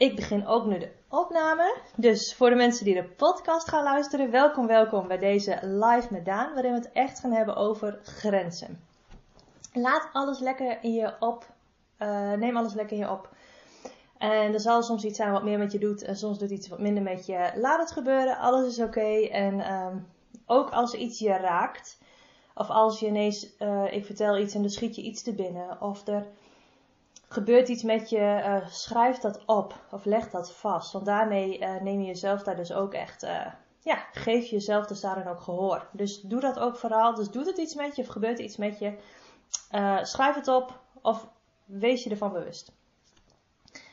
Ik begin ook nu de opname. Dus voor de mensen die de podcast gaan luisteren, welkom, welkom bij deze live met Daan, waarin we het echt gaan hebben over grenzen. Laat alles lekker in je op. Uh, neem alles lekker in je op. En er zal soms iets zijn wat meer met je doet en soms doet iets wat minder met je. Laat het gebeuren, alles is oké. En um, ook als iets je raakt, of als je ineens, uh, ik vertel iets en dan schiet je iets te binnen, of er gebeurt iets met je, uh, schrijf dat op of leg dat vast. Want daarmee uh, neem je jezelf daar dus ook echt, uh, ja, geef jezelf dus daarin ook gehoor. Dus doe dat ook vooral. Dus doet het iets met je of gebeurt er iets met je, schrijf het op of wees je ervan bewust.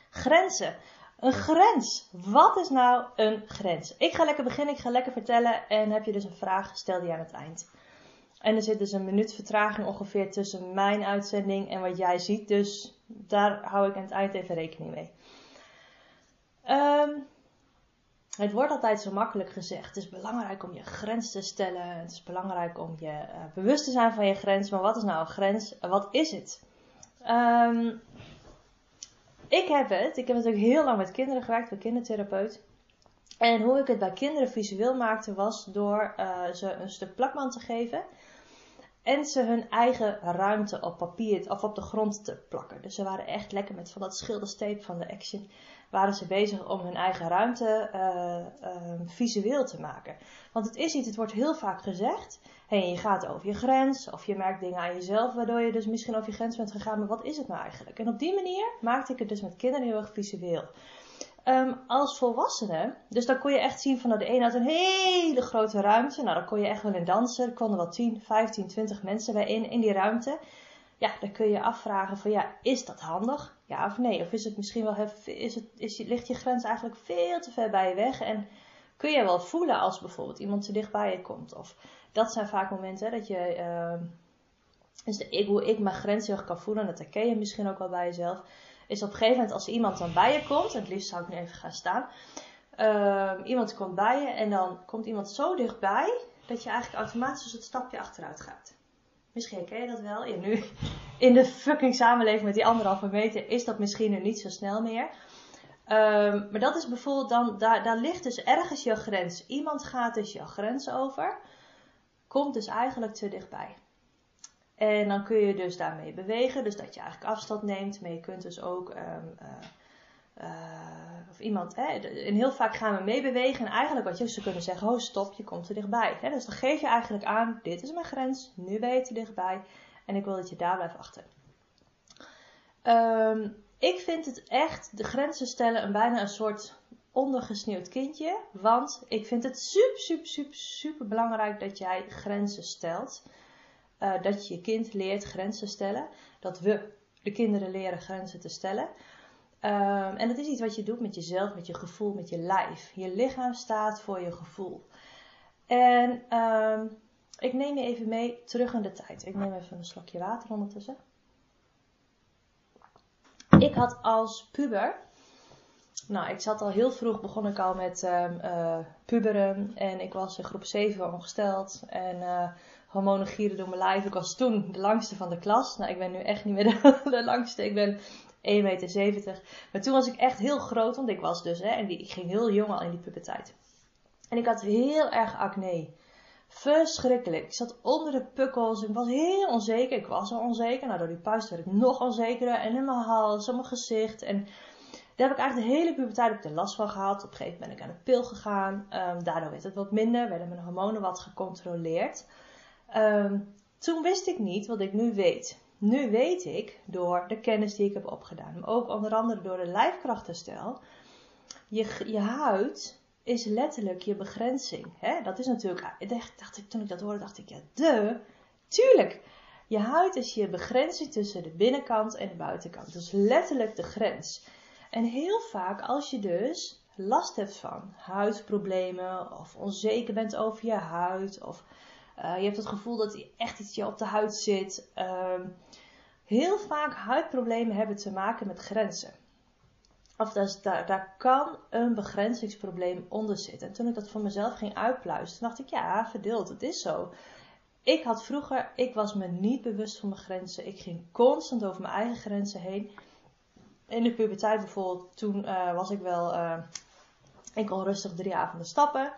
Grenzen. Een grens. Wat is nou een grens? Ik ga lekker beginnen, ik ga lekker vertellen en heb je dus een vraag, stel die aan het eind. En er zit dus een minuut vertraging ongeveer tussen mijn uitzending en wat jij ziet. Dus daar hou ik aan het eind even rekening mee. Um, het wordt altijd zo makkelijk gezegd. Het is belangrijk om je grens te stellen. Het is belangrijk om je uh, bewust te zijn van je grens. Maar wat is nou een grens? Wat is het? Um, ik heb het. Ik heb natuurlijk heel lang met kinderen gewerkt, bij kindertherapeut. En hoe ik het bij kinderen visueel maakte was door uh, ze een stuk plakband te geven en ze hun eigen ruimte op papier of op de grond te plakken. Dus ze waren echt lekker met van dat schildersteep van de Action. Waren ze bezig om hun eigen ruimte uh, uh, visueel te maken. Want het is iets, het wordt heel vaak gezegd. Hey, je gaat over je grens of je merkt dingen aan jezelf waardoor je dus misschien over je grens bent gegaan. Maar wat is het nou eigenlijk? En op die manier maakte ik het dus met kinderen heel erg visueel. Um, als volwassene, dus dan kon je echt zien van nou, de een had een hele grote ruimte. Nou, dan kon je echt wel in dansen. Er konden wel 10, 15, 20 mensen bij in, in die ruimte. Ja, dan kun je afvragen van ja, is dat handig? Ja of nee? Of is het misschien wel, is het, is, ligt je grens eigenlijk veel te ver bij je weg? En kun je wel voelen als bijvoorbeeld iemand te dicht bij je komt? Of dat zijn vaak momenten hè, dat je, uh, dus de, ik, hoe ik mijn grens heel kan voelen, dat herken je misschien ook wel bij jezelf is op een gegeven moment als iemand dan bij je komt, het liefst zou ik nu even gaan staan. Uh, iemand komt bij je en dan komt iemand zo dichtbij dat je eigenlijk automatisch het stapje achteruit gaat. Misschien ken je dat wel. Ja, nu in de fucking samenleving met die anderhalve meter is dat misschien nu niet zo snel meer. Um, maar dat is bijvoorbeeld dan, daar, daar ligt dus ergens je grens. Iemand gaat dus je grens over, komt dus eigenlijk te dichtbij. En dan kun je dus daarmee bewegen, dus dat je eigenlijk afstand neemt. Maar je kunt dus ook, um, of iemand, hè, en heel vaak gaan we meebewegen. En eigenlijk wat je zou kunnen zeggen, oh stop, je komt er dichtbij. Hè? Dus dan geef je eigenlijk aan, dit is mijn grens, nu ben je te dichtbij. En ik wil dat je daar blijft wachten. Um, ik vind het echt, de grenzen stellen, een bijna een soort ondergesneeuwd kindje. Want ik vind het super, super, super, super belangrijk dat jij grenzen stelt. Uh, dat je kind leert grenzen stellen. Dat we de kinderen leren grenzen te stellen. Um, en dat is iets wat je doet met jezelf, met je gevoel, met je lijf. Je lichaam staat voor je gevoel. En um, ik neem je even mee terug in de tijd. Ik neem even een slokje water ondertussen. Ik had als puber. Nou, ik zat al heel vroeg, begon ik al met um, uh, puberen. En ik was in groep 7 ongesteld. En uh, hormonen gieren door mijn lijf. Ik was toen de langste van de klas. Nou, ik ben nu echt niet meer de, langste. Ik ben 1,70 meter. Maar toen was ik echt heel groot, want ik was dus, hè, en die, ik ging heel jong al in die puberteit. En ik had heel erg acne. Verschrikkelijk. Ik zat onder de pukkels. Ik was heel onzeker. Ik was al onzeker. Nou, door die puist werd ik nog onzekerder. En in mijn hals, in mijn gezicht. En daar heb ik eigenlijk de hele puberteit ook de last van gehad. Op een gegeven moment ben ik aan de pil gegaan. Um, daardoor werd het wat minder. Werden mijn hormonen wat gecontroleerd. Um, toen wist ik niet wat ik nu weet. Nu weet ik door de kennis die ik heb opgedaan, maar ook onder andere door de lijfkrachtenstijl. Je, je huid is letterlijk je begrenzing. Hè? Dat is natuurlijk, dacht ik, toen ik dat hoorde, dacht ik, ja, de, tuurlijk. Je huid is je begrenzing tussen de binnenkant en de buitenkant. Dus letterlijk de grens. En heel vaak als je dus last hebt van huidproblemen of onzeker bent over je huid of uh, je hebt het gevoel dat echt iets je op de huid zit. Uh, heel vaak huidproblemen hebben te maken met grenzen. Of daar, daar kan een begrenzingsprobleem onder zitten. En toen ik dat voor mezelf ging uitpluisteren, dacht ik, ja, verdeeld, het is zo. Ik had vroeger, ik was me niet bewust van mijn grenzen. Ik ging constant over mijn eigen grenzen heen. in de puberteit bijvoorbeeld, toen uh, was ik wel. Uh, ik kon rustig drie avonden stappen.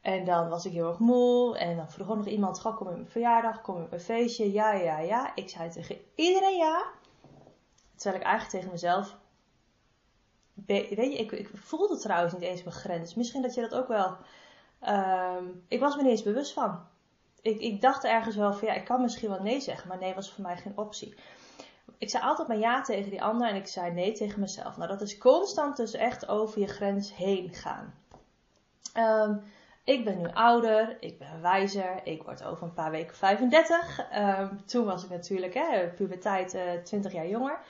En dan was ik heel erg moe. En dan vroeg ook nog iemand: Ga, kom je mijn verjaardag? Kom op mijn feestje? Ja, ja, ja. Ik zei tegen iedereen ja. Terwijl ik eigenlijk tegen mezelf. Weet je, ik, ik voelde trouwens niet eens mijn grens. Misschien dat je dat ook wel. Uh, ik was me niet eens bewust van. Ik, ik dacht ergens wel van ja, ik kan misschien wel nee zeggen. Maar nee was voor mij geen optie ik zei altijd maar ja tegen die ander en ik zei nee tegen mezelf. Nou, dat is constant dus echt over je grens heen gaan. Ehm, ik ben nu ouder, ik ben wijzer, ik word over een paar weken 35. Ehm, toen was ik natuurlijk, hè, puberteit, uh, eh, 20 jaar jonger.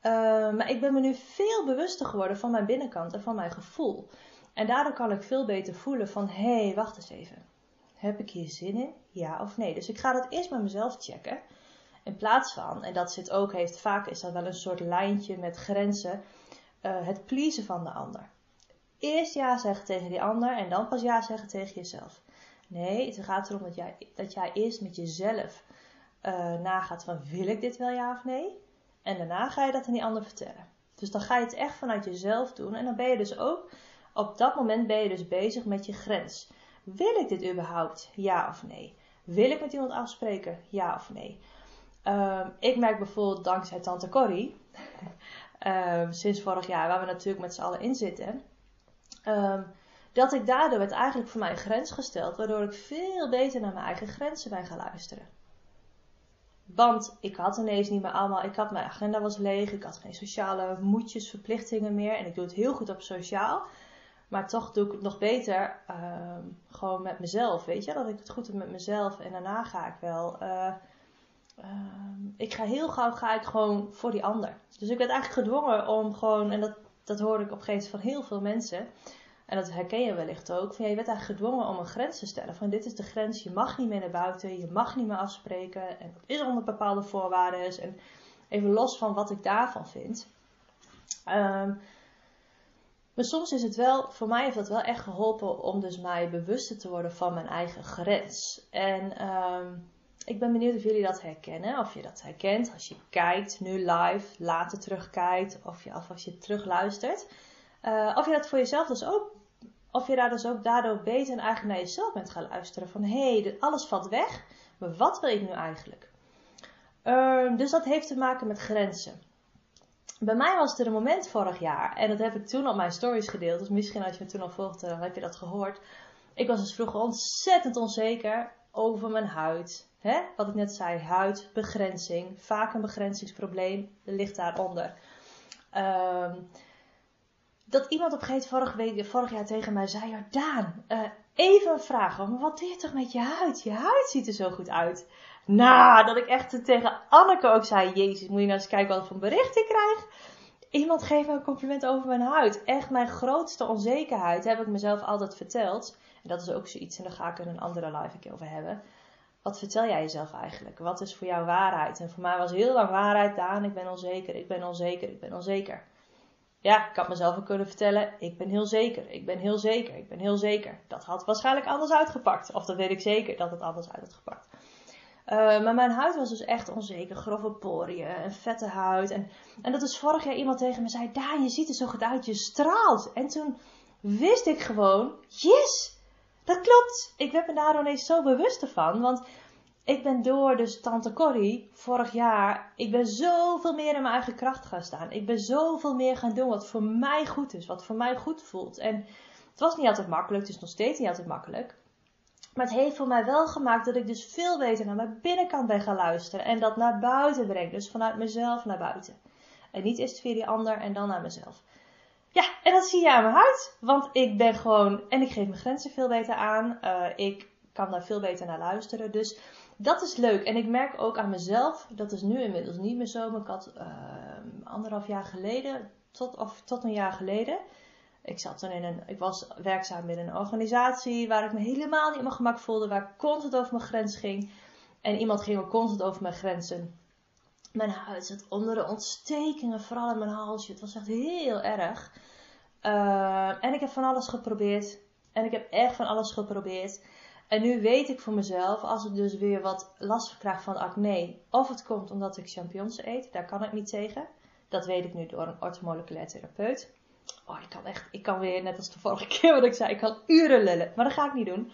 Ehm, maar ik ben me nu veel bewuster geworden van mijn binnenkant en van mijn gevoel. En daardoor kan ik veel beter voelen van, hé, hey, wacht eens even. Heb ik hier zin in? Ja of nee? Dus ik ga dat eerst bij mezelf checken. In plaats van, en dat zit ook, heeft vaak is dat wel een soort lijntje met grenzen, uh, het pleasen van de ander. Eerst ja zeggen tegen die ander en dan pas ja zeggen tegen jezelf. Nee, het gaat erom dat jij, dat jij eerst met jezelf uh, nagaat van wil ik dit wel ja of nee? En daarna ga je dat aan die ander vertellen. Dus dan ga je het echt vanuit jezelf doen. En dan ben je dus ook, op dat moment ben je dus bezig met je grens. Wil ik dit überhaupt? Ja of nee? Wil ik met iemand afspreken? Ja of nee? Um, ik merk bijvoorbeeld dankzij Tante Corrie, um, sinds vorig jaar, waar we natuurlijk met z'n allen in zitten, um, dat ik daardoor werd eigenlijk voor mij een grens gesteld, waardoor ik veel beter naar mijn eigen grenzen ben gaan luisteren. Want ik had ineens niet meer allemaal, ik had mijn agenda was leeg, ik had geen sociale moedjes, verplichtingen meer en ik doe het heel goed op sociaal. Maar toch doe ik het nog beter gewoon met mezelf, weet je, dat ik het goed heb met mezelf en daarna ga ik wel... Uh, Ehm, ik ga heel gauw ga ik gewoon voor die ander. Dus ik werd eigenlijk gedwongen om gewoon, en dat, dat hoor ik op een gegeven moment van heel veel mensen, en dat herken je wellicht ook, van, ja, je werd eigenlijk gedwongen om een grens te stellen. Van dit is de grens, je mag niet meer naar buiten, je mag niet meer afspreken, en dat is onder bepaalde voorwaarden. En even los van wat ik daarvan vind. Um, maar soms is het wel, voor mij heeft dat wel echt geholpen om dus mij bewuster te worden van mijn eigen grens. En um, ik ben benieuwd of jullie dat herkennen. Of je dat herkent als je kijkt, nu live, later terugkijkt. Of, je, als je terugluistert. Uh, of je dat voor jezelf dus ook. Of je daar dus ook daardoor beter en eigenlijk naar jezelf bent gaan luisteren. Van hé, hey, alles valt weg. Maar wat wil ik nu eigenlijk? Uh, dus dat heeft te maken met grenzen. Bij mij was er een moment vorig jaar. En dat heb ik toen op mijn stories gedeeld. Dus misschien als je me toen al volgde, dan heb je dat gehoord. Ik was dus vroeger ontzettend onzeker over mijn huid. Hè? Wat ik net zei, huidbegrenzing. Vaak een begrenzingsprobleem ligt daaronder. Um, dat iemand op een vorig jaar tegen mij zei: Jordaan, uh, even een vraag. Wat doe je toch met je huid? Je huid ziet er zo goed uit. Nou, dat ik echt tegen Anneke ook zei: Jezus, moet je nou eens kijken wat voor bericht ik krijg. Iemand geeft me een compliment over mijn huid. Echt mijn grootste onzekerheid heb ik mezelf altijd verteld. Dat is ook zoiets, en daar ga ik er een andere live over hebben wat vertel jij jezelf eigenlijk? Wat is voor jou waarheid? En voor mij was heel lang waarheid, Daan, ik ben onzeker, ik ben onzeker, ik ben onzeker. Ja, ik had mezelf ook kunnen vertellen, ik ben heel zeker, ik ben heel zeker, ik ben heel zeker. Dat had waarschijnlijk anders uitgepakt. Of dat weet ik zeker, dat het anders uit had gepakt. Uh, maar mijn huid was dus echt onzeker. Grove poriën, een vette huid. En, en dat is vorig jaar iemand tegen me zei: Daan, je ziet er zo goed uit, je straalt. En toen wist ik gewoon: Yes, dat klopt. Ik werd me daar ineens zo bewust van. Want ik ben door dus tante Corrie vorig jaar, ik ben zoveel meer in mijn eigen kracht gaan staan. Ik ben zoveel meer gaan doen wat voor mij goed is, wat voor mij goed voelt. En het was niet altijd makkelijk, het is nog steeds niet altijd makkelijk. Maar het heeft voor mij wel gemaakt dat ik dus veel beter naar mijn binnenkant ben gaan luisteren. En dat naar buiten breng. Dus vanuit mezelf naar buiten. En niet eerst via die ander en dan naar mezelf. Ja, en dat zie je aan mijn huid. Want ik ben gewoon, en ik geef mijn grenzen veel beter aan. Uh, ik kan daar veel beter naar luisteren. Dus dat is leuk. En ik merk ook aan mezelf, dat is nu inmiddels niet meer zo. Maar ik had uh, anderhalf jaar geleden, tot, of tot een jaar geleden. Ik zat toen in een, ik was werkzaam in een organisatie waar ik me helemaal niet op mijn gemak voelde. Waar ik constant over mijn grens ging. En iemand ging ook constant over mijn grenzen. Mijn huid zat onder de ontstekingen, vooral in mijn halsje. Het was echt heel erg. Uh, en ik heb van alles geprobeerd. En ik heb echt van alles geprobeerd. En nu weet ik voor mezelf, als ik dus weer wat last krijg van acne, of het komt omdat ik champignons eet, daar kan ik niet tegen. Dat weet ik nu door een orthomoleculair therapeut. Oh, ik kan echt, ik kan weer, net als de vorige keer wat ik zei, ik kan uren lullen. Maar dat ga ik niet doen.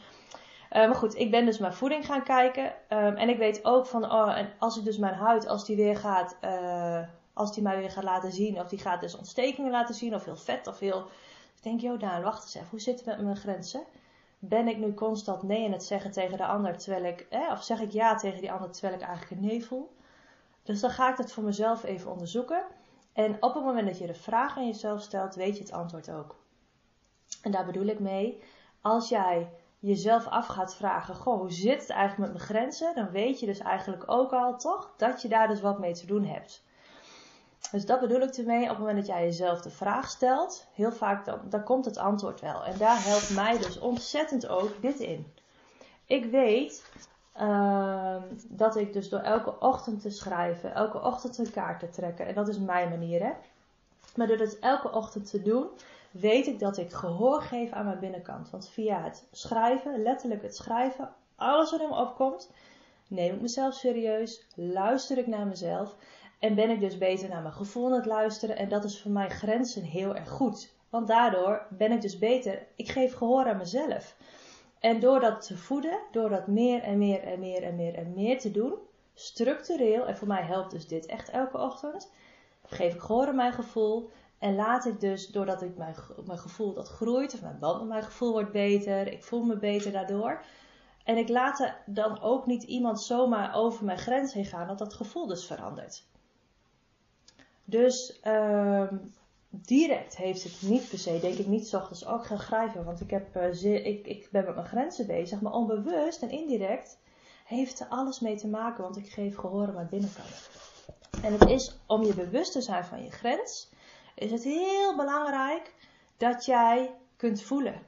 Uh, maar goed, ik ben dus mijn voeding gaan kijken. Um, en ik weet ook van, oh, en als ik dus mijn huid, als die weer gaat, uh, als die mij weer gaat laten zien, of die gaat dus ontstekingen laten zien, of heel vet, of heel. Ik denk, joh, Daan, wacht eens even, hoe zit het met mijn grenzen? Ben ik nu constant nee in het zeggen tegen de ander, terwijl ik, eh, of zeg ik ja tegen die ander, terwijl ik eigenlijk een nee voel? Dus dan ga ik dat voor mezelf even onderzoeken. En op het moment dat je de vraag aan jezelf stelt, weet je het antwoord ook. En daar bedoel ik mee, als jij jezelf af gaat vragen, goh, hoe zit het eigenlijk met mijn grenzen? Dan weet je dus eigenlijk ook al toch dat je daar dus wat mee te doen hebt. Dus dat bedoel ik ermee, op het moment dat jij jezelf de vraag stelt, heel vaak dan, dan komt het antwoord wel. En daar helpt mij dus ontzettend ook dit in. Ik weet uh, dat ik dus door elke ochtend te schrijven, elke ochtend een kaart te trekken, en dat is mijn manier hè. Maar door het elke ochtend te doen, weet ik dat ik gehoor geef aan mijn binnenkant. Want via het schrijven, letterlijk het schrijven, alles wat in me opkomt, neem ik mezelf serieus, luister ik naar mezelf en ben ik dus beter naar mijn gevoel aan het luisteren. En dat is voor mij grenzen heel erg goed. Want daardoor ben ik dus beter. Ik geef gehoor aan mezelf. En door dat te voeden, door dat meer en meer en meer en meer en meer te doen, structureel, en voor mij helpt dus dit echt elke ochtend, geef ik gehoor aan mijn gevoel. En laat ik dus, doordat ik mijn, mijn gevoel dat groeit, of mijn band met mijn gevoel wordt beter, ik voel me beter daardoor. En ik laat dan ook niet iemand zomaar over mijn grens heen gaan, dat dat gevoel dus verandert. Dus uh, direct heeft het niet per se, denk ik niet s ochtends ook gaan grijpen. Want ik, heb, uh, ik, ik ben met mijn grenzen bezig, maar onbewust en indirect heeft er alles mee te maken, want ik geef gehoor aan mijn binnenkant. En het is om je bewust te zijn van je grens, is het heel belangrijk dat jij kunt voelen.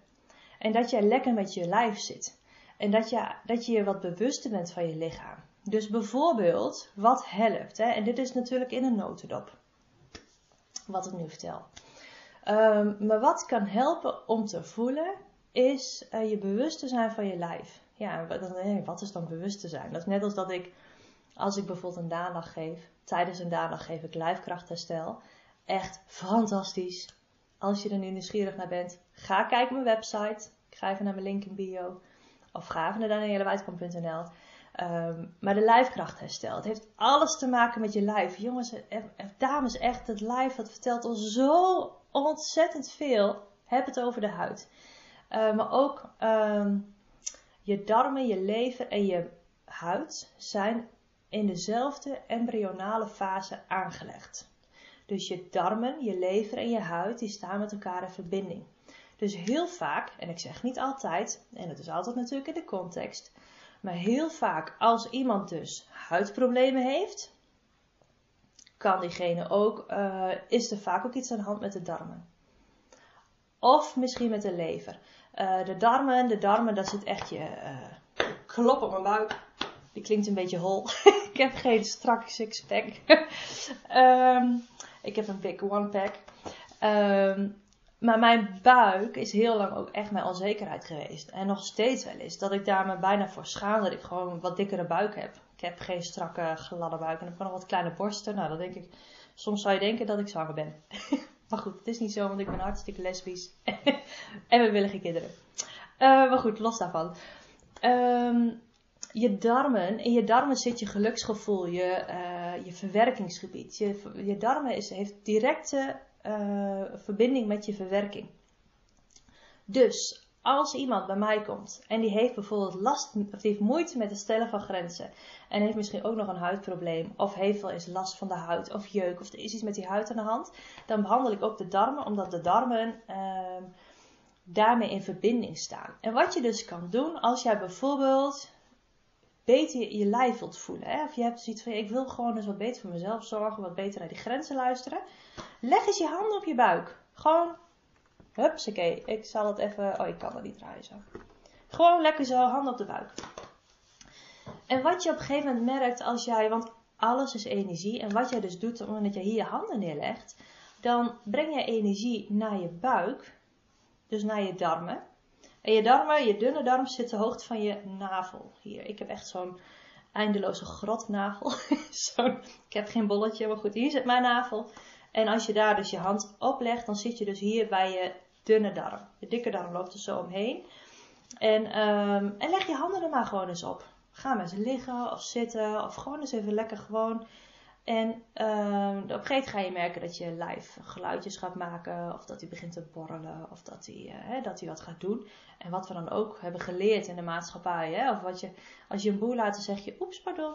En dat jij lekker met je lijf zit. En dat je, dat je je wat bewuster bent van je lichaam. Dus bijvoorbeeld, wat helpt? Hè? En dit is natuurlijk in een notendop. Wat ik nu vertel. Um, maar wat kan helpen om te voelen, is uh, je bewust te zijn van je lijf. Ja, wat is dan bewust te zijn? Dat is net als dat ik, als ik bijvoorbeeld een daandag geef, tijdens een daandag geef ik lijfkrachtherstel. Echt fantastisch. Als je er nu nieuwsgierig naar bent, ga kijken op mijn website. Ik ga even naar mijn link in bio. Of ga even naar ehm, maar de lijfkrachtherstel. Het heeft alles te maken met je lijf. Jongens en dames, echt, het lijf dat vertelt ons zo ontzettend veel. Heb het over de huid. Uh, maar ook um, je darmen, je lever en je huid zijn in dezelfde embryonale fase aangelegd. Dus je darmen, je lever en je huid, die staan met elkaar in verbinding. Dus heel vaak, en ik zeg niet altijd, en het is altijd natuurlijk in de context, maar heel vaak als iemand dus huidproblemen heeft, kan diegene ook, uh, is er vaak ook iets aan de hand met de darmen. Of misschien met de lever. Uh, de darmen, de darmen, dat zit echt je uh, klop op mijn buik. Die klinkt een beetje hol. ik heb geen strak sixpack. um, ik heb een big one pack. Um, maar mijn buik is heel lang ook echt mijn onzekerheid geweest. En nog steeds wel eens. Dat ik daar me bijna voor schaam dat ik gewoon wat dikkere buik heb. Ik heb geen strakke, gladde buik. En ik heb nog wat kleine borsten. Nou, dan denk ik. Soms zou je denken dat ik zwanger ben. maar goed, het is niet zo, want ik ben hartstikke lesbisch. en we willen geen kinderen. Uh, maar goed, los daarvan. Um, je darmen, in je darmen zit je geluksgevoel, je, uh, je verwerkingsgebied. Je, je darmen is, heeft directe uh, verbinding met je verwerking. Dus als iemand bij mij komt en die heeft bijvoorbeeld last of die heeft moeite met het stellen van grenzen en heeft misschien ook nog een huidprobleem of heeft wel eens last van de huid of jeuk of er is iets met die huid aan de hand, dan behandel ik ook de darmen omdat de darmen uh, daarmee in verbinding staan. En wat je dus kan doen als jij bijvoorbeeld beter je lijf wilt voelen. Hè? Of je hebt zoiets van, ik wil gewoon eens wat beter voor mezelf zorgen, wat beter naar die grenzen luisteren. Leg eens je handen op je buik. Gewoon, oké, ik zal het even, oh ik kan het niet draaien zo. Gewoon lekker zo, handen op de buik. En wat je op een gegeven moment merkt als jij, want alles is energie. En wat jij dus doet op het moment dat je hier je handen neerlegt, dan breng je energie naar je buik. Dus naar je darmen. En je darmen, je dunne darm zit de hoogte van je navel. Hier, ik heb echt zo'n eindeloze grotnavel. zo'n, ik heb geen bolletje, maar goed, hier zit mijn navel. En als je daar dus je hand op legt, dan zit je dus hier bij je dunne darm. De dikke darm loopt er zo omheen. En, ehm, en leg je handen er maar gewoon eens op. Ga met ze liggen of zitten of gewoon eens even lekker gewoon. En um, op een gegeven moment ga je merken dat je live geluidjes gaat maken. Of dat hij begint te borrelen. Of dat hij, uh, dat hij wat gaat doen. En wat we dan ook hebben geleerd in de maatschappij. Hè? Of wat je, als je een boer laat, dan zeg je oeps pardon.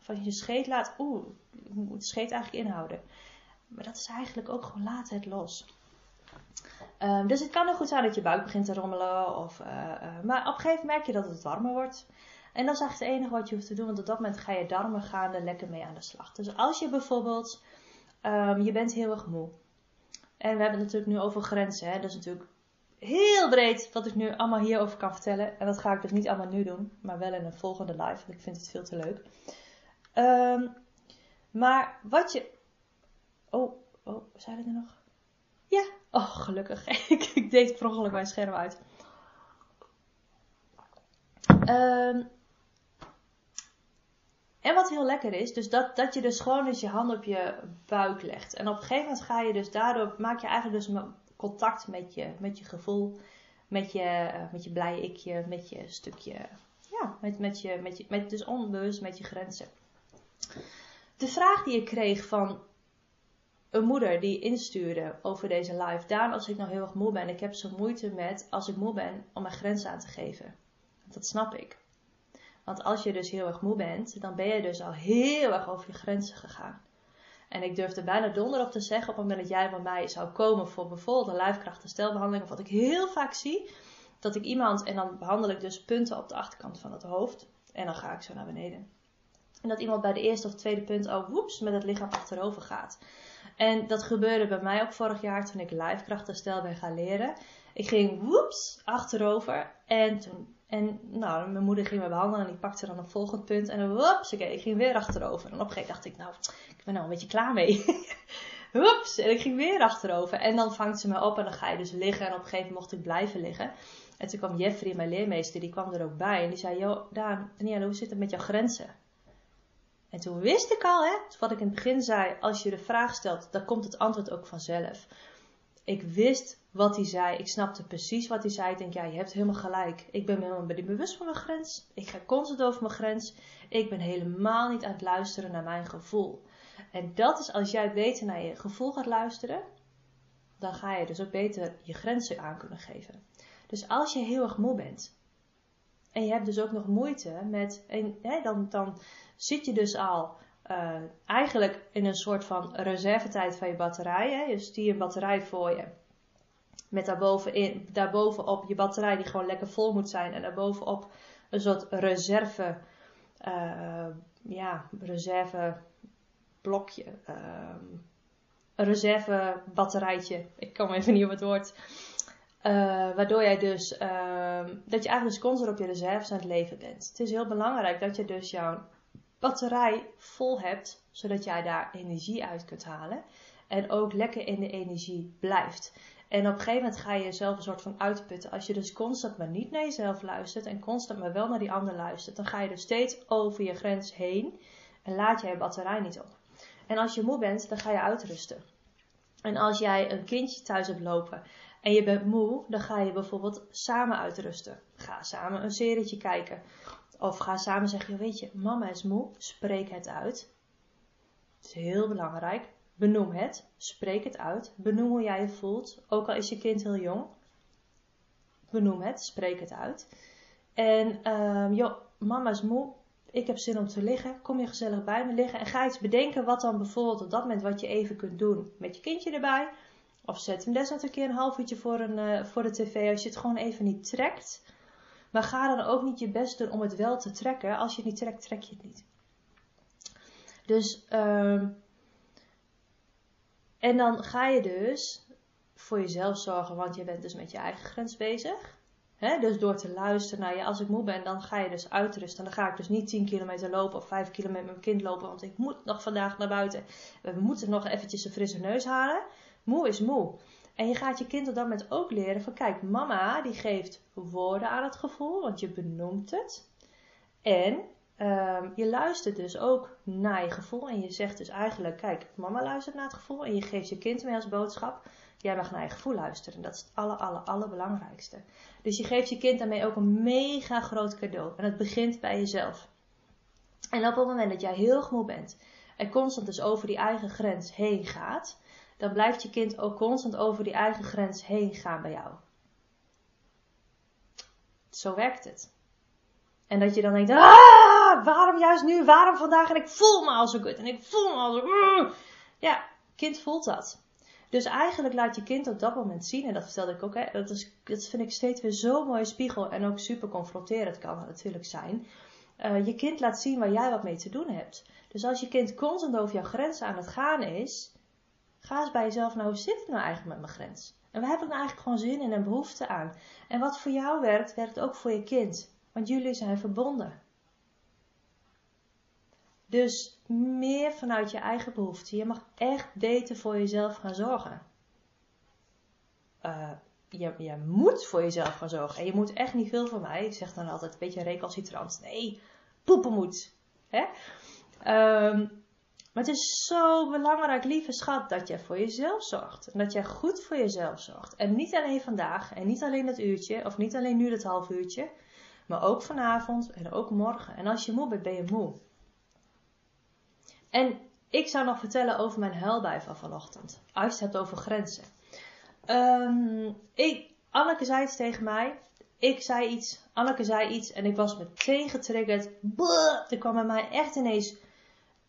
Of als je scheet laat, oeh, ik moet de scheet eigenlijk inhouden. Maar dat is eigenlijk ook gewoon laat het los. Um, dus het kan ook goed zijn dat je buik begint te rommelen. Of, uh, uh, maar op een gegeven moment merk je dat het warmer wordt. En dat is eigenlijk het enige wat je hoeft te doen. Want op dat moment ga je darmen gaan er lekker mee aan de slag. Dus als je bijvoorbeeld, um, je bent heel erg moe. En we hebben het natuurlijk nu over grenzen. Hè? Dat is natuurlijk heel breed wat ik nu allemaal hierover kan vertellen. En dat ga ik dus niet allemaal nu doen. Maar wel in een volgende live. Want ik vind het veel te leuk. Um, maar wat je... Oh, oh, zijn er nog? Ja, oh gelukkig. ik, ik deed per mijn scherm uit. Um, en wat heel lekker is, dus dat, dat je dus gewoon eens je hand op je buik legt. En op een gegeven moment ga je dus daardoor, maak je eigenlijk dus contact met je, met je gevoel, met je, met je blije ikje, met je stukje, ja, met, met je, met je, met, dus onbewust met je grenzen. De vraag die ik kreeg van een moeder die instuurde over deze live. Daan, als ik nou heel erg moe ben, ik heb zo moeite met, als ik moe ben, om mijn grenzen aan te geven. Dat snap ik. Want als je dus heel erg moe bent, dan ben je dus al heel erg over je grenzen gegaan. En ik durf er bijna donder op te zeggen, op het moment dat jij bij mij zou komen voor bijvoorbeeld een lijfkrachterstelbehandeling, of wat ik heel vaak zie, dat ik iemand, en dan behandel ik dus punten op de achterkant van het hoofd, en dan ga ik zo naar beneden. En dat iemand bij de eerste of tweede punt ook woeps met het lichaam achterover gaat. En dat gebeurde bij mij ook vorig jaar toen ik lijfkrachterstel ben gaan leren. Ik ging woeps achterover en toen en nou, mijn moeder ging me behandelen en die pakte dan een volgend punt. En okay, ik ging weer achterover. En op een gegeven moment dacht ik, nou, ik ben nou een beetje klaar mee. woeps, en ik ging weer achterover. En dan vangt ze me op en dan ga je dus liggen. En op een gegeven moment mocht ik blijven liggen. En toen kwam Jeffrey, mijn leermeester, die kwam er ook bij. En die zei, joh, Daan, Danielle, hoe zit het met jouw grenzen? En toen wist ik al, hè, wat ik in het begin zei, als je de vraag stelt, dan komt het antwoord ook vanzelf. Ik wist wat hij zei. Ik snapte precies wat hij zei. Ik denk, ja, je hebt helemaal gelijk. Ik ben helemaal bewust van mijn grens. Ik ga constant over mijn grens. Ik ben helemaal niet aan het luisteren naar mijn gevoel. En dat is als jij beter naar je gevoel gaat luisteren, dan ga je dus ook beter je grenzen aan kunnen geven. Dus als je heel erg moe bent en je hebt dus ook nog moeite met, hè, dan, dan zit je dus al uh, eigenlijk in een soort van reservetijd van je batterij. Hè? Dus die een batterij voor je. Met daarbovenin, daarbovenop je batterij die gewoon lekker vol moet zijn. En daarbovenop een soort reserve, uh, ja, reserve blokje. Een reserve batterijtje. Ik kom even niet op het woord. Uh, waardoor jij dus, uh, dat je eigenlijk constant op je reserves aan het leven bent. Het is heel belangrijk dat je dus jouw batterij vol hebt, zodat jij daar energie uit kunt halen. En ook lekker in de energie blijft. En op een gegeven moment ga je jezelf een soort van uitputten. Als je dus constant maar niet naar jezelf luistert en constant maar wel naar die ander luistert, dan ga je dus steeds over je grens heen en laat je je batterij niet op. En als je moe bent, dan ga je uitrusten. En als jij een kindje thuis hebt lopen en je bent moe, dan ga je bijvoorbeeld samen uitrusten. Ga samen een serietje kijken. Of ga samen zeggen, weet je, mama is moe, spreek het uit. Het is heel belangrijk. Benoem het, spreek het uit. Benoem hoe jij je voelt, ook al is je kind heel jong. Benoem het, spreek het uit. En um, joh, mama is moe, ik heb zin om te liggen. Kom je gezellig bij me liggen en ga iets bedenken wat dan bijvoorbeeld op dat moment wat je even kunt doen. Met je kindje erbij. Of zet hem desnoods een keer een half uurtje voor, een, uh, voor de tv als je het gewoon even niet trekt. Maar ga dan ook niet je best doen om het wel te trekken. Als je het niet trekt, trek je het niet. Dus, um, en dan ga je dus voor jezelf zorgen, want je bent dus met je eigen grens bezig. Dus door te luisteren naar je, als ik moe ben, dan ga je dus uitrusten. Dan ga ik dus niet 10 kilometer lopen of 5 kilometer met mijn kind lopen, want ik moet nog vandaag naar buiten. We moeten nog eventjes een frisse neus halen. Moe is moe. En je gaat je kind op dat moment ook leren van kijk, mama die geeft woorden aan het gevoel, want je benoemt het. En ehm, je luistert dus ook naar je gevoel. En je zegt dus eigenlijk, kijk, mama luistert naar het gevoel. En je geeft je kind mee als boodschap. Jij mag naar je gevoel luisteren. Dat is het aller, aller, allerbelangrijkste. Dus je geeft je kind daarmee ook een mega groot cadeau. En het begint bij jezelf. En op het moment dat jij heel moe bent en constant dus over die eigen grens heen gaat, dan blijft je kind ook constant over die eigen grens heen gaan bij jou. Zo werkt het. En dat je dan denkt, ah, waarom juist nu, waarom vandaag? En ik voel me al zo kut en ik voel me al zo... Ja, kind voelt dat. Dus eigenlijk laat je kind op dat moment zien, en dat vertelde ik ook, hè, dat, is, dat vind ik steeds weer zo'n mooie spiegel en ook super confronterend kan het natuurlijk zijn. Uh, je kind laat zien waar jij wat mee te doen hebt. Dus als je kind constant over jouw grenzen aan het gaan is, ga eens bij jezelf nou, hoe zit het nou eigenlijk met mijn grens? En waar heb ik nou eigenlijk gewoon zin in en behoefte aan? En wat voor jou werkt, werkt ook voor je kind. Want jullie zijn verbonden. Dus meer vanuit je eigen behoeften. Je mag echt beter voor jezelf gaan zorgen. Uh, je, je moet voor jezelf gaan zorgen. En je moet echt niet veel van mij. Ik zeg dan altijd een beetje recalcitrant. Nee, poepen moet. Hè? Um, maar het is zo belangrijk, lieve schat, dat jij voor jezelf zorgt. En dat jij goed voor jezelf zorgt. En niet alleen vandaag en niet alleen dat uurtje, of niet alleen nu dat half uurtje. Maar ook vanavond en ook morgen. En als je moe bent, ben je moe. En ik zou nog vertellen over mijn huilbui van vanochtend. Als je het over grenzen. Um, ik, Anneke zei iets tegen mij. Ik zei iets. Anneke zei iets. En ik was meteen getriggerd. Buh, er kwam bij mij echt ineens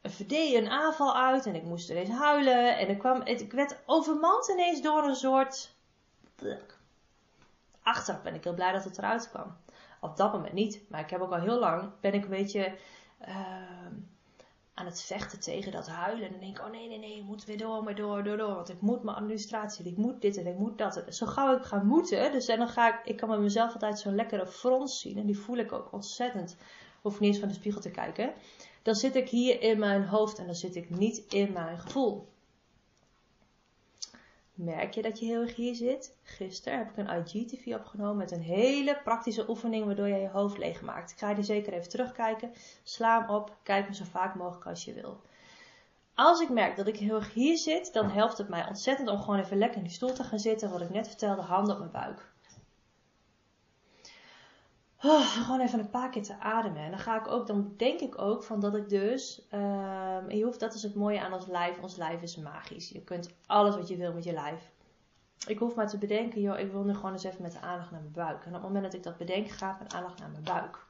een een aanval uit. En ik moest ineens huilen. En ik, kwam, ik werd overmand ineens door een soort... Achteraf ben ik heel blij dat het eruit kwam. Op dat moment niet. Maar ik heb ook al heel lang, ben ik een beetje uh, aan het vechten tegen dat huilen. En dan denk ik, oh nee, nee, nee, ik moet weer door, maar door, door, door. Want ik moet mijn administratie, ik moet dit en ik moet dat. Zo gauw ik ga moeten, dus en dan ga ik, ik kan met mezelf altijd zo'n lekkere frons zien. En die voel ik ook ontzettend. Hoef niet eens van de spiegel te kijken. Dan zit ik hier in mijn hoofd en dan zit ik niet in mijn gevoel. Merk je dat je heel erg hier zit? Gisteren heb ik een IGTV opgenomen met een hele praktische oefening waardoor je je hoofd leeg maakt. Ik ga je zeker even terugkijken. Sla hem op. Kijk hem zo vaak mogelijk als je wil. Als ik merk dat ik heel erg hier zit, dan helpt het mij ontzettend om gewoon even lekker in die stoel te gaan zitten. Wat ik net vertelde, handen op mijn buik. Oh, gewoon even een paar keer te ademen. En dan ga ik ook, dan denk ik ook van dat ik dus, um, je hoeft, dat is het mooie aan ons lijf. Ons lijf is magisch. Je kunt alles wat je wil met je lijf. Ik hoef maar te bedenken, joh, ik wil nu gewoon eens even met de aandacht naar mijn buik. En op het moment dat ik dat bedenk, gaat mijn aandacht naar mijn buik.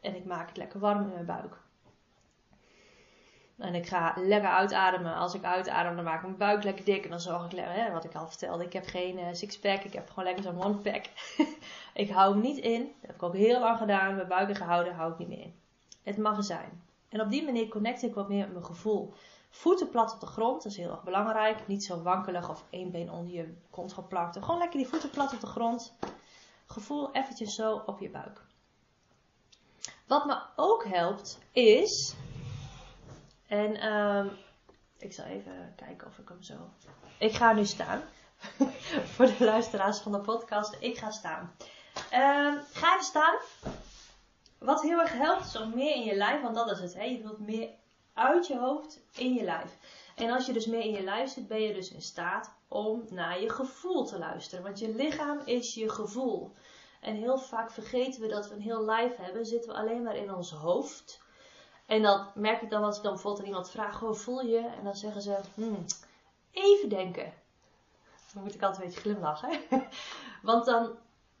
En ik maak het lekker warm in mijn buik. En ik ga lekker uitademen. Als ik uitadem, dan maak ik mijn buik lekker dik. En dan zorg ik hè, wat ik al vertelde. Ik heb geen uh, sixpack. Ik heb gewoon lekker zo'n one pack. ik hou hem niet in. Dat heb ik ook heel lang gedaan. Mijn buik gehouden, hou ik niet meer in. Het mag zijn. En op die manier connect ik wat meer met mijn gevoel. Voeten plat op de grond, dat is heel erg belangrijk. Niet zo wankelig of één been onder je kont geplakt. Gewoon lekker die voeten plat op de grond. Gevoel eventjes zo op je buik. Wat me ook helpt is en um, ik zal even kijken of ik hem zo. Ik ga nu staan. Voor de luisteraars van de podcast. Ik ga staan. Um, ga even staan. Wat heel erg helpt is om meer in je lijf, want dat is het. Hè? Je wilt meer uit je hoofd in je lijf. En als je dus meer in je lijf zit, ben je dus in staat om naar je gevoel te luisteren. Want je lichaam is je gevoel. En heel vaak vergeten we dat we een heel lijf hebben, zitten we alleen maar in ons hoofd. En dan merk ik dan als ik dan bijvoorbeeld aan iemand vraag, hoe voel je? En dan zeggen ze, hmm, even denken. Dan moet ik altijd een beetje glimlachen. Want dan,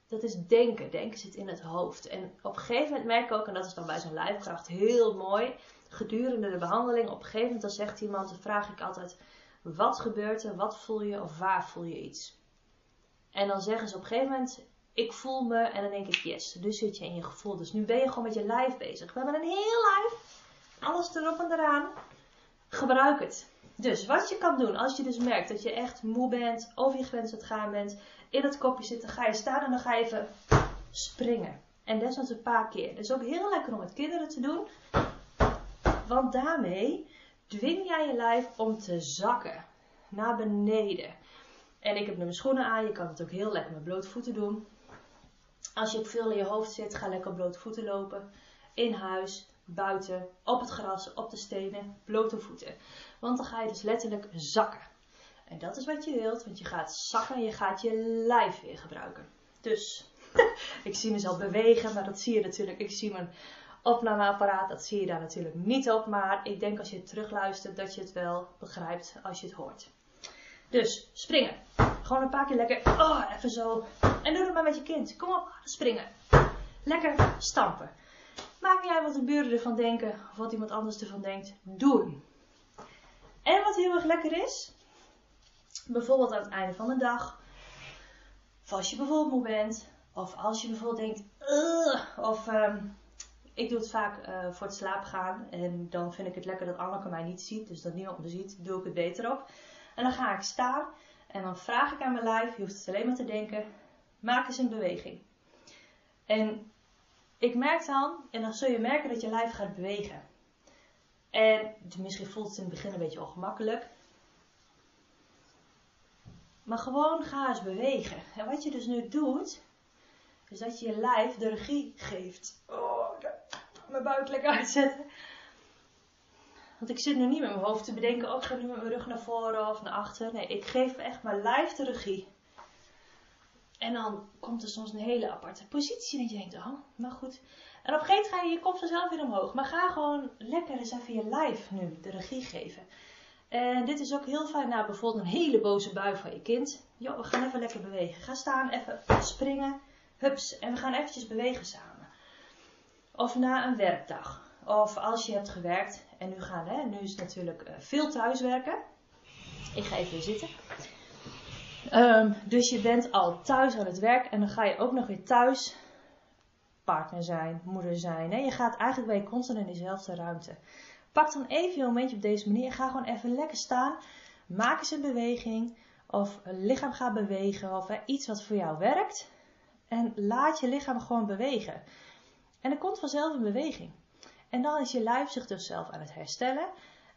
dat is denken. Denken zit in het hoofd. En op een gegeven moment merk ik ook, en dat is dan bij zo'n lijfkracht heel mooi, gedurende de behandeling, op een gegeven moment dan zegt iemand, dan vraag ik altijd, wat gebeurt er, wat voel je of waar voel je iets? En dan zeggen ze op een gegeven moment, ik voel me, en dan denk ik, yes, dus zit je in je gevoel. Dus nu ben je gewoon met je lijf bezig. We hebben een heel lijf alles erop en eraan. Gebruik het. Dus wat je kan doen, als je dus merkt dat je echt moe bent, over je grens aan het gaan bent, in het kopje zitten, ga je staan en dan ga je even springen. En desnoods een paar keer. Dat is ook heel lekker om met kinderen te doen. Want daarmee dwing jij je lijf om te zakken. Naar beneden. En ik heb nu mijn schoenen aan. Je kan het ook heel lekker met blote voeten doen. Als je op veel in je hoofd zit, ga lekker blote voeten lopen. in huis, buiten, op het gras, op de stenen, blote voeten. Want dan ga je dus letterlijk zakken. En dat is wat je wilt, want je gaat zakken en je gaat je lijf weer gebruiken. Dus, ik zie mezelf bewegen, maar dat zie je natuurlijk. Ik zie mijn opnameapparaat, dat zie je daar natuurlijk niet op. Maar ik denk als je het terugluistert dat je het wel begrijpt als je het hoort. Dus, springen. Gewoon een paar keer lekker, oh, even zo. En doe het maar met je kind. Kom op, springen. Lekker stampen. Maakt niet uit wat de buren ervan denken of wat iemand anders ervan denkt. Doen. En wat heel erg lekker is, bijvoorbeeld aan het einde van de dag, of als je bijvoorbeeld moe bent, of als je bijvoorbeeld denkt, of ehm, ik doe het vaak uh, voor het slapen gaan en dan vind ik het lekker dat Anneke mij niet ziet, dus dat niemand me ziet, doe ik het beter op. En dan ga ik staan en dan vraag ik aan mijn lijf, je hoeft het alleen maar te denken, maak eens een beweging. En ik merk dan, en dan zul je merken dat je lijf gaat bewegen. En misschien voelt het in het begin een beetje ongemakkelijk. Maar gewoon ga eens bewegen. En wat je dus nu doet, is dat je je lijf de regie geeft. Oh, mijn buik lekker uitzetten. Want ik zit nu niet met mijn hoofd te bedenken, oh ik ga nu met mijn rug naar voren of naar achter. Nee, ik geef echt mijn lijf de regie. En dan komt er soms een hele aparte positie en je denkt, oh, maar goed. En op een gegeven moment ga je je kop vanzelf weer omhoog. Maar ga gewoon lekker eens even je lijf nu de regie geven. En dit is ook heel fijn na bijvoorbeeld een hele boze bui van je kind. Jo, we gaan even lekker bewegen. Ga staan, even springen, hups. En we gaan eventjes bewegen samen. Of na een werkdag. Of als je hebt gewerkt en nu gaan, hè, nu is het natuurlijk uh, veel thuiswerken. Ik ga even weer zitten. Um, dus je bent al thuis aan het werk en dan ga je ook nog weer thuis partner zijn, moeder zijn. Hè? Je gaat eigenlijk bij constant in dezelfde ruimte. Pak dan even je momentje op deze manier ga gewoon even lekker staan. Maak eens een beweging of lichaam gaat bewegen of iets wat voor jou werkt. En laat je lichaam gewoon bewegen. En er komt vanzelf een beweging. En dan is je lijf zich dus zelf aan het herstellen.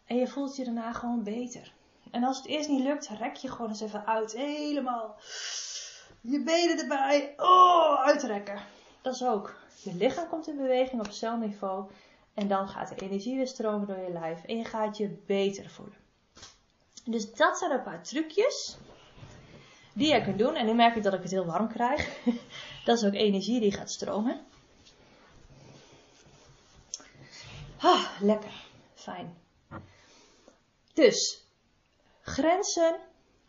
En je voelt je daarna gewoon beter. En als het eerst niet lukt, rek je gewoon eens even uit. Helemaal. Je benen erbij. Oh, uitrekken. Dat is ook. Je lichaam komt in beweging op celniveau. En dan gaat de energie weer stromen door je lijf. En je gaat je beter voelen. Dus dat zijn een paar trucjes. Die je kunt doen. En nu merk ik dat ik het heel warm krijg. Dat is ook energie die gaat stromen. Ah, lekker. Fijn. Dus, grenzen,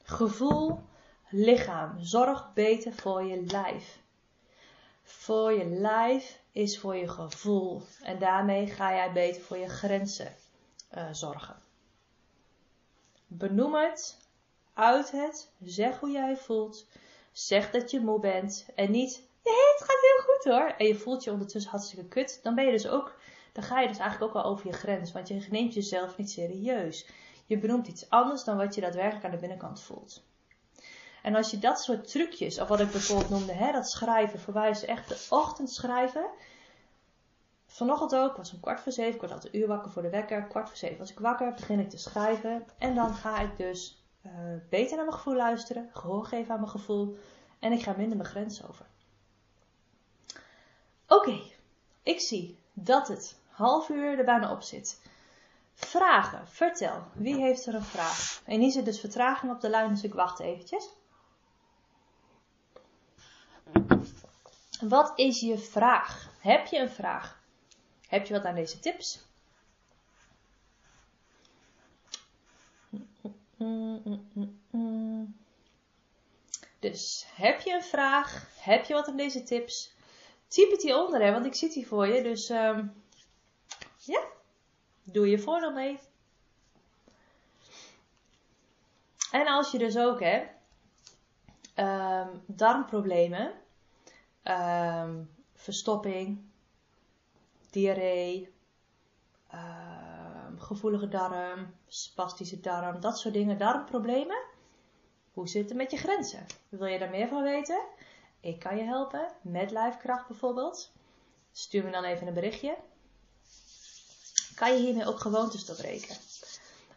gevoel, lichaam. Zorg beter voor je lijf. Voor je lijf is voor je gevoel. En daarmee ga jij beter voor je grenzen uh, zorgen. Benoem het, uit het, zeg hoe jij voelt. Zeg dat je moe bent en niet, nee, het gaat heel goed hoor. En je voelt je ondertussen hartstikke kut. Dan ben je dus ook dan ga je dus eigenlijk ook wel over je grens, want je neemt jezelf niet serieus. Je benoemt iets anders dan wat je daadwerkelijk aan de binnenkant voelt. En als je dat soort trucjes, of wat ik bijvoorbeeld noemde, hè, dat schrijven, is echt de ochtend schrijven. Vanochtend ook, was om kwart voor zeven, ik word altijd een uur wakker voor de wekker. Kwart voor zeven als ik wakker, begin ik te schrijven. En dan ga ik dus uh, beter naar mijn gevoel luisteren, gehoor geven aan mijn gevoel. En ik ga minder mijn grens over. Oké, ik zie dat het half uur er bijna op zit. Vragen, vertel. Wie heeft er een vraag? En hier zit dus vertraging op de lijn, dus ik wacht eventjes. Wat is je vraag? Heb je een vraag? Heb je wat aan deze tips? Dus heb je een vraag? Heb je wat aan deze tips? Typ het hieronder, hè, want ik zit hier voor je. Dus um, ja, doe je voordeel mee. En als je dus ook hebt, um, darmproblemen, um, verstopping, diarree, um, gevoelige darm, spastische darm, dat soort dingen, darmproblemen. Hoe zit het met je grenzen? Wil je daar meer van weten? Ik kan je helpen met lijfkracht bijvoorbeeld. Stuur me dan even een berichtje kan je hiermee ook gewoontes doorbreken?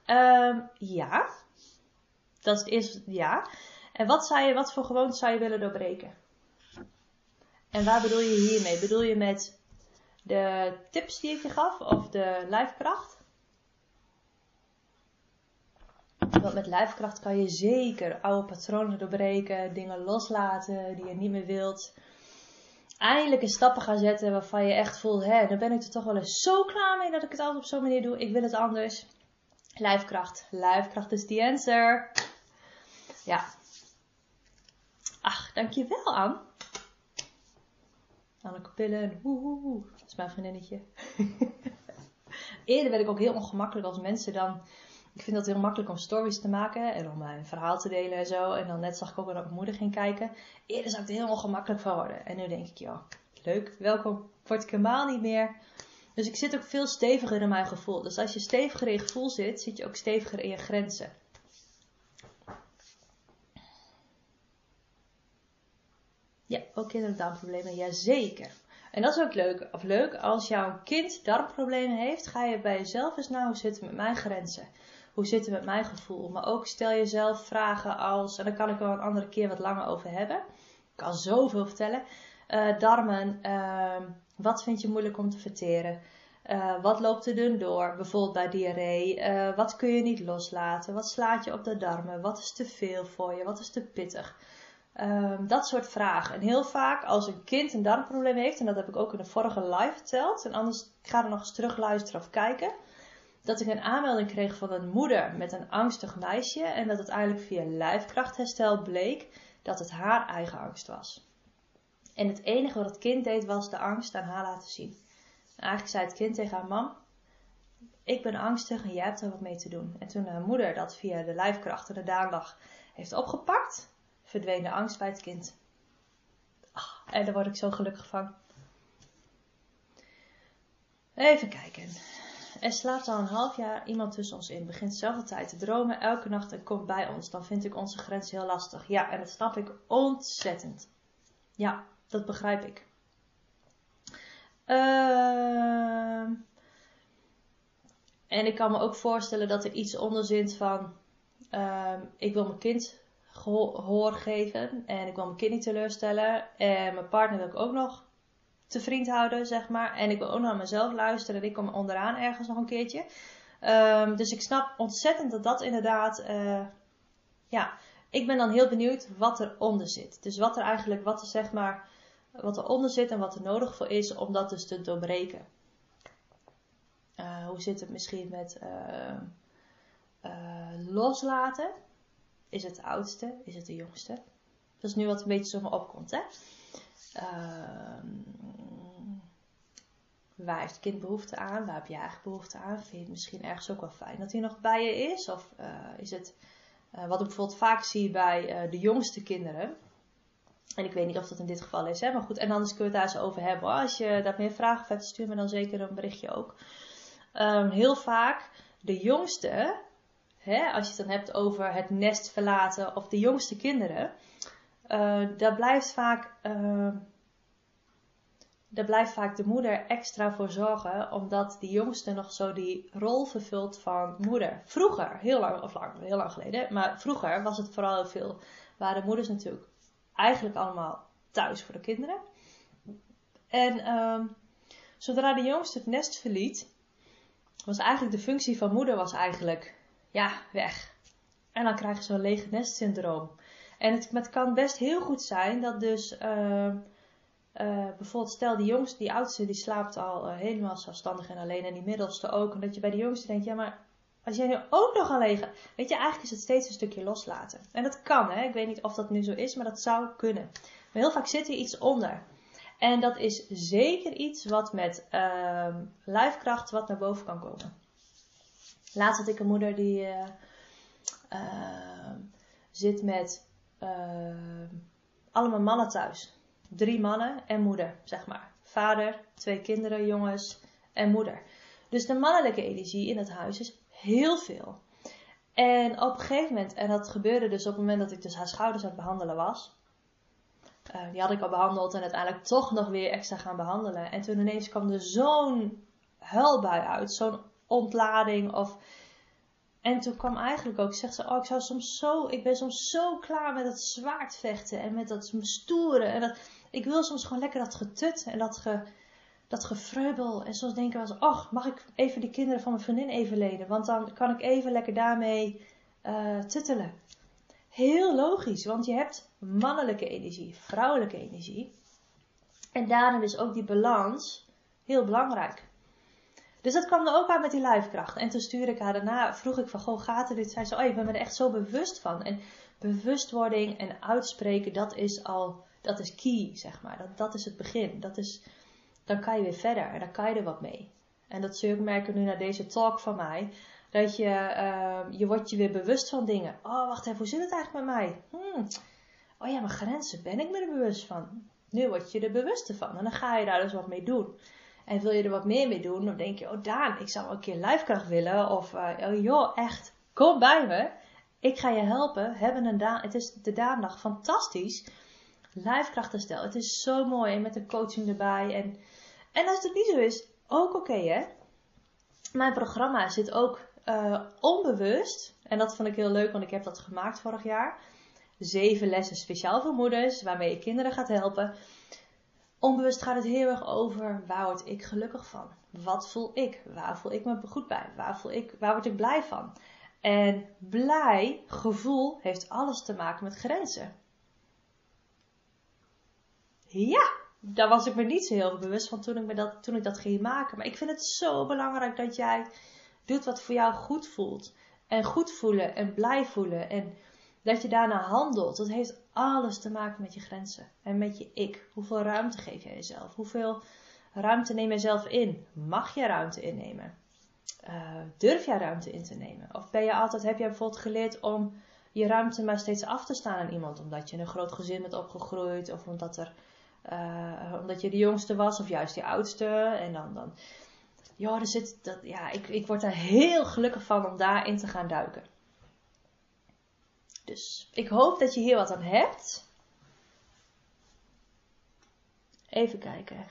Um, ja. Dat is ja. En wat, je, wat voor gewoontes zou je willen doorbreken? En waar bedoel je hiermee? Bedoel je met de tips die ik je gaf, of de lijfkracht. Want met lijfkracht kan je zeker oude patronen doorbreken, dingen loslaten die je niet meer wilt. Eindelijk in stappen gaan zetten waarvan je echt voelt, hè, dan ben ik er toch wel eens zo klaar mee dat ik het altijd op zo'n manier doe. Ik wil het anders. Lijfkracht. Lijfkracht is the answer. Ja. Ach, dankjewel Anne. Anneke Pillen. Woehoe. Dat is mijn vriendinnetje. Eerder werd ik ook heel ongemakkelijk als mensen dan... Ik vind dat heel makkelijk om stories te maken en om mijn verhaal te delen en zo. En dan net zag ik ook dat mijn moeder ging kijken. Eerder zou ik er heel ongemakkelijk van worden. En nu denk ik, joh, leuk, welkom. Word ik helemaal niet meer. Dus ik zit ook veel steviger in mijn gevoel. Dus als je steviger in je gevoel zit, zit je ook steviger in je grenzen. Ja, ook kinderen met darmproblemen, jazeker. En dat is ook leuk. Of leuk, als jouw kind darmproblemen heeft, ga je bij jezelf eens nou, hoe zit het met mijn grenzen? Hoe zit het met mijn gevoel? Maar ook stel jezelf vragen als, en daar kan ik wel een andere keer wat langer over hebben. Ik kan zoveel vertellen. Uh, darmen, uh, wat vind je moeilijk om te verteren? Uh, wat loopt er dun door? Bijvoorbeeld bij diarree. Uh, wat kun je niet loslaten? Wat slaat je op de darmen? Wat is te veel voor je? Wat is te pittig? Um, dat soort vragen. En heel vaak als een kind een darmprobleem heeft, en dat heb ik ook in de vorige live verteld, en anders ga er nog eens terug luisteren of kijken, dat ik een aanmelding kreeg van een moeder met een angstig meisje en dat het eigenlijk via lijfkrachtherstel bleek dat het haar eigen angst was. En het enige wat het kind deed was de angst aan haar laten zien. En eigenlijk zei het kind tegen haar mam, ik ben angstig en jij hebt er wat mee te doen. En toen haar moeder dat via de lijfkracht en de daandag heeft opgepakt, verdween de angst bij het kind. Ach, en daar word ik zo gelukkig van. Even kijken. Er slaapt al een half jaar iemand tussen ons in, begint dezelfde tijd te dromen, elke nacht en komt bij ons. Dan vind ik onze grens heel lastig. Ja, en dat snap ik ontzettend. Ja, dat begrijp ik. Uh, en ik kan me ook voorstellen dat er iets onder zit van: uh, ik wil mijn kind gehoor geven en ik wil mijn kind niet teleurstellen. En mijn partner wil ik ook nog te vriend houden, zeg maar. En ik wil ook naar mezelf luisteren en ik kom onderaan ergens nog een keertje. Um, dus ik snap ontzettend dat dat inderdaad, uh, ja, ik ben dan heel benieuwd wat eronder zit. Dus wat er eigenlijk, wat er zeg maar, wat eronder zit en wat er nodig voor is om dat dus te doorbreken. Uh, hoe zit het misschien met uh, loslaten? Is het de oudste? Is het de jongste? Dat is nu wat een beetje zo me opkomt, hè? Uh, waar heeft het kind behoefte aan? Waar heb je eigenlijk behoefte aan? Vind je het misschien ergens ook wel fijn dat hij nog bij je is? Of uh, is het, uh, wat ik bijvoorbeeld vaak zie bij uh, de jongste kinderen. En ik weet niet of dat in dit geval is, hè? maar goed. En anders kunnen we het daar eens over hebben. Als je daar meer vragen over hebt, stuur me dan zeker een berichtje ook. Um, heel vaak de jongste hè, als je het dan hebt over het nest verlaten of de jongste kinderen, uh, daar blijft vaak, daar blijft vaak de moeder extra voor zorgen, omdat die jongste nog zo die rol vervult van moeder. Vroeger, heel lang, heel lang geleden, maar vroeger was het vooral heel veel, waren moeders natuurlijk eigenlijk allemaal thuis voor de kinderen. En uh, zodra de jongste het nest verliet, was eigenlijk de functie van moeder was eigenlijk ja, weg. En dan krijg je zo'n lege nest syndroom. En het, kan best heel goed zijn dat dus uh, uh, bijvoorbeeld stel die jongste, die oudste, die slaapt al uh, helemaal zelfstandig en alleen en die middelste ook. En dat je bij de jongste denkt, ja maar als jij nu ook nog alleen weet je, eigenlijk is het steeds een stukje loslaten. En dat kan, hè. Ik weet niet of dat nu zo is, maar dat zou kunnen. Maar heel vaak zit er iets onder. En dat is zeker iets wat met uh, lijfkracht wat naar boven kan komen. Laatst had ik een moeder die uh, uh, zit met allemaal mannen thuis. Drie mannen en moeder, zeg maar. Vader, twee kinderen, jongens en moeder. Dus de mannelijke energie in het huis is heel veel. En op een gegeven moment, en dat gebeurde dus op het moment dat ik dus haar schouders aan het behandelen was. Uh, die had ik al behandeld en uiteindelijk toch nog weer extra gaan behandelen. En toen ineens kwam er zo'n huilbui uit, zo'n ontlading. Of... En toen kwam eigenlijk ook, zegt ze, oh, ik zou soms zo, ik ben soms zo klaar met het zwaardvechten en met dat stoeren. En dat, ik wil soms gewoon lekker dat getut en dat ge, dat gefreubel. En soms denken we als, ach, mag ik even de kinderen van mijn vriendin even lenen? Want dan kan ik even lekker daarmee uh, tuttelen. Heel logisch, want je hebt mannelijke energie, vrouwelijke energie. En daarom is ook die balans heel belangrijk. Dus dat kwam er ook uit met die lijfkracht. En toen stuurde ik haar daarna, vroeg ik van, goh, gaat er dit? Zij zei, oh, ik ben me er echt zo bewust van. En bewustwording en uitspreken, dat is al, dat is key, zeg maar. Dat, dat is het begin. Dat is, dan kan je weer verder en dan kan je er wat mee. En dat zul ik merken nu naar deze talk van mij. Dat je, uh, je wordt je weer bewust van dingen. Oh, wacht even, hoe zit het eigenlijk met mij? Hmm. Oh ja, mijn grenzen, ben ik me er bewust van? Nu word je er bewust van en dan ga je daar dus wat mee doen. En wil je er wat meer mee doen, dan denk je, oh Daan, ik zou wel een keer lijfkracht willen. Of, uh, oh joh, echt, kom bij me. Ik ga je helpen. Hebben een Daan, het is de Daandag, fantastisch. Lijfkrachtherstel, het is zo mooi. En met een coaching erbij. En, en als het niet zo is, ook oké hè. Mijn programma zit ook uh, onbewust. En dat vond ik heel leuk, want ik heb dat gemaakt vorig jaar. Zeven lessen speciaal voor moeders, waarmee je kinderen gaat helpen. Onbewust gaat het heel erg over waar word ik gelukkig van? Wat voel ik? Waar voel ik me goed bij? Waar, voel ik, waar word ik blij van? En blij gevoel heeft alles te maken met grenzen. Ja, daar was ik me niet zo heel bewust van toen ik, me dat, toen ik dat ging maken. Maar ik vind het zo belangrijk dat jij doet wat voor jou goed voelt. En goed voelen en blij voelen. En dat je daarna handelt. Dat heeft alles te maken met je grenzen. En met je ik. Hoeveel ruimte geef je jezelf? Hoeveel ruimte neem je zelf in? Mag je ruimte innemen? Uh, durf jij ruimte in te nemen? Of ben je altijd, heb je bijvoorbeeld geleerd om je ruimte maar steeds af te staan aan iemand? Omdat je in een groot gezin bent opgegroeid. Of omdat, er, uh, omdat je de jongste was. Of juist de oudste. En dan, dan er zit, dat, ja ik, ik word daar heel gelukkig van om daarin te gaan duiken. Dus ik hoop dat je hier wat aan hebt. Even kijken.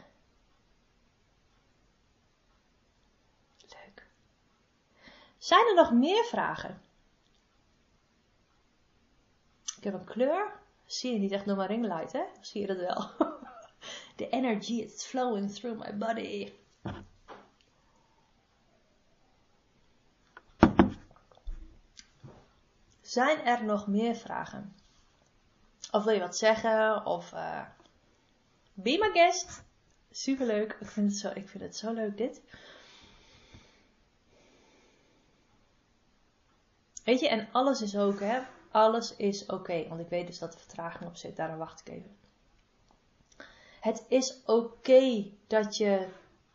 Leuk. Zijn er nog meer vragen? Ik heb een kleur. Zie je niet echt door mijn ringlight, hè? Zie je dat wel? The energy is flowing through my body. Zijn er nog meer vragen? Of wil je wat zeggen? Of uh, be my guest. Superleuk. Ik vind, het zo, ik vind het zo leuk dit. Weet je, en alles is ook, hè? Alles is oké. want ik weet dus dat er vertraging op zit. Daarom wacht ik even. Het is oké dat je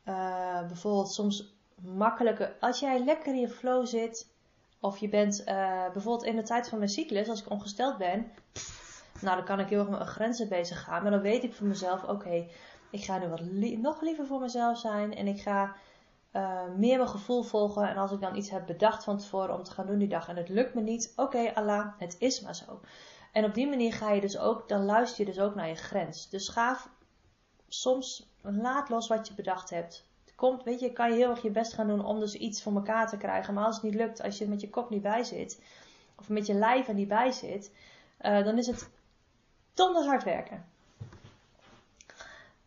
uh, bijvoorbeeld soms makkelijker... Als jij lekker in je flow zit of je bent uh, bijvoorbeeld in de tijd van mijn cyclus, als ik ongesteld ben, nou dan kan ik heel erg met mijn grenzen bezig gaan. Maar dan weet ik voor mezelf, oké, ik ga nu wat nog liever voor mezelf zijn. En ik ga uh, meer mijn gevoel volgen. En als ik dan iets heb bedacht van tevoren om te gaan doen die dag en het lukt me niet, oké, okay, Allah, het is maar zo. En op die manier ga je dus ook, dan luister je dus ook naar je grens. Dus ga soms, laat los wat je bedacht hebt komt, weet je, kan je heel erg je best gaan doen om dus iets voor elkaar te krijgen. Maar als het niet lukt, als je met je kop niet bij zit, of met je lijf er niet bij zit, uh, dan is het donders hard werken.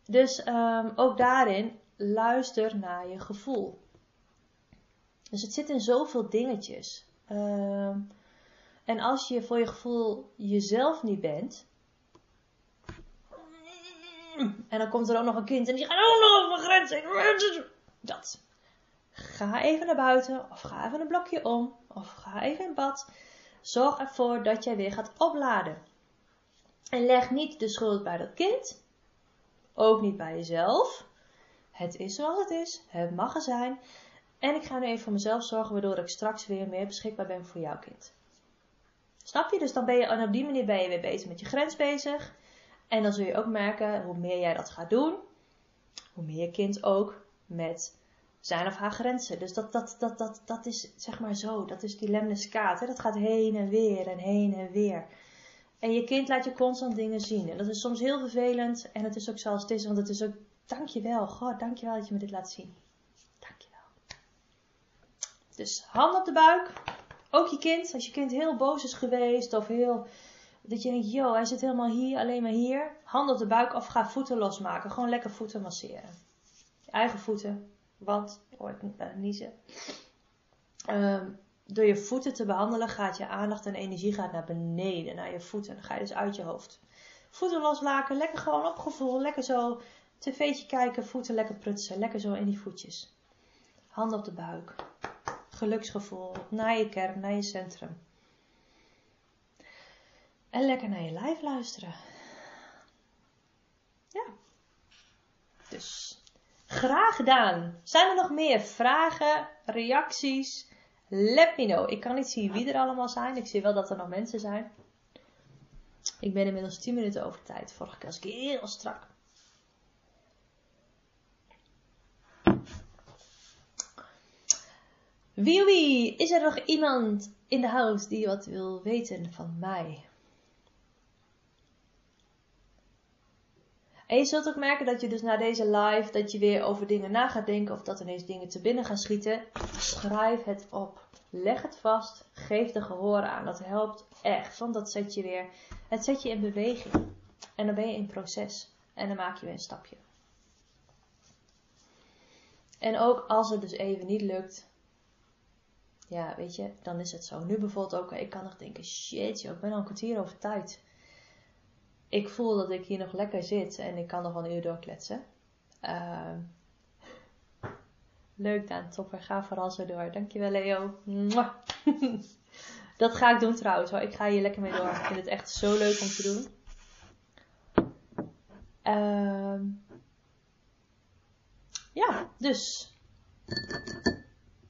Dus um, ook daarin, luister naar je gevoel. Dus het zit in zoveel dingetjes. Uh, en als je voor je gevoel jezelf niet bent, en dan komt er ook nog een kind en die gaat ook nog over mijn grenzen. Dat. Ga even naar buiten of ga even een blokje om of ga even in bad. Zorg ervoor dat jij weer gaat opladen. En leg niet de schuld bij dat kind. Ook niet bij jezelf. Het is zoals het is. Het mag er zijn. En ik ga nu even voor mezelf zorgen, waardoor ik straks weer meer beschikbaar ben voor jouw kind. Snap je? Dus dan ben je, en op die manier ben je weer bezig met je grens bezig. En dan zul je ook merken, hoe meer jij dat gaat doen, hoe meer je kind ook met zijn of haar grenzen. Dus dat, dat, dat, dat, dat is zeg maar zo, dat is die lemniskaat. Hè? Dat gaat heen en weer en heen en weer. En je kind laat je constant dingen zien. En dat is soms heel vervelend. En het is ook zoals het is, want het is ook, dankjewel, God, dankjewel dat je me dit laat zien. Dankjewel. Dus hand op de buik. Ook je kind, als je kind heel boos is geweest of heel dat je denkt, joh, hij zit helemaal hier, alleen maar hier. Hand op de buik of ga voeten losmaken. Gewoon lekker voeten masseren. eigen voeten. Want, oh ik moet bijna niezen. Ehm, door je voeten te behandelen gaat je aandacht en energie gaat naar beneden, naar je voeten. Dan ga je dus uit je hoofd. Voeten loslaken, lekker gewoon op gevoel. Lekker zo tv'tje kijken, voeten lekker prutsen. Lekker zo in die voetjes. Handen op de buik. Geluksgevoel, naar je kern, naar je centrum. En lekker naar je lijf luisteren. Ja. Dus, graag gedaan. Zijn er nog meer vragen, reacties? Let me know. Ik kan niet zien wie er allemaal zijn. Ik zie wel dat er nog mensen zijn. Ik ben inmiddels 10 minuten over tijd. Vorige keer was ik heel strak. Wie, wie, is er nog iemand in de house die wat wil weten van mij? En je zult ook merken dat je dus na deze live, dat je weer over dingen na gaat denken of dat ineens dingen te binnen gaan schieten. Schrijf het op. Leg het vast. Geef de gehoor aan. Dat helpt echt. Want dat zet je weer, het zet je in beweging. En dan ben je in proces. En dan maak je weer een stapje. En ook als het dus even niet lukt. Ja, weet je, dan is het zo. Nu bijvoorbeeld ook, ik kan nog denken, shit joh, ik ben al een kwartier over tijd ik voel dat ik hier nog lekker zit en ik kan nog wel een uur doorkletsen. Uh, leuk Daan, topper. Ga vooral zo door. Dankjewel Leo. dat ga ik doen trouwens hoor. Ik ga hier lekker mee door. Ik vind het echt zo leuk om te doen. Uh, ja, dus.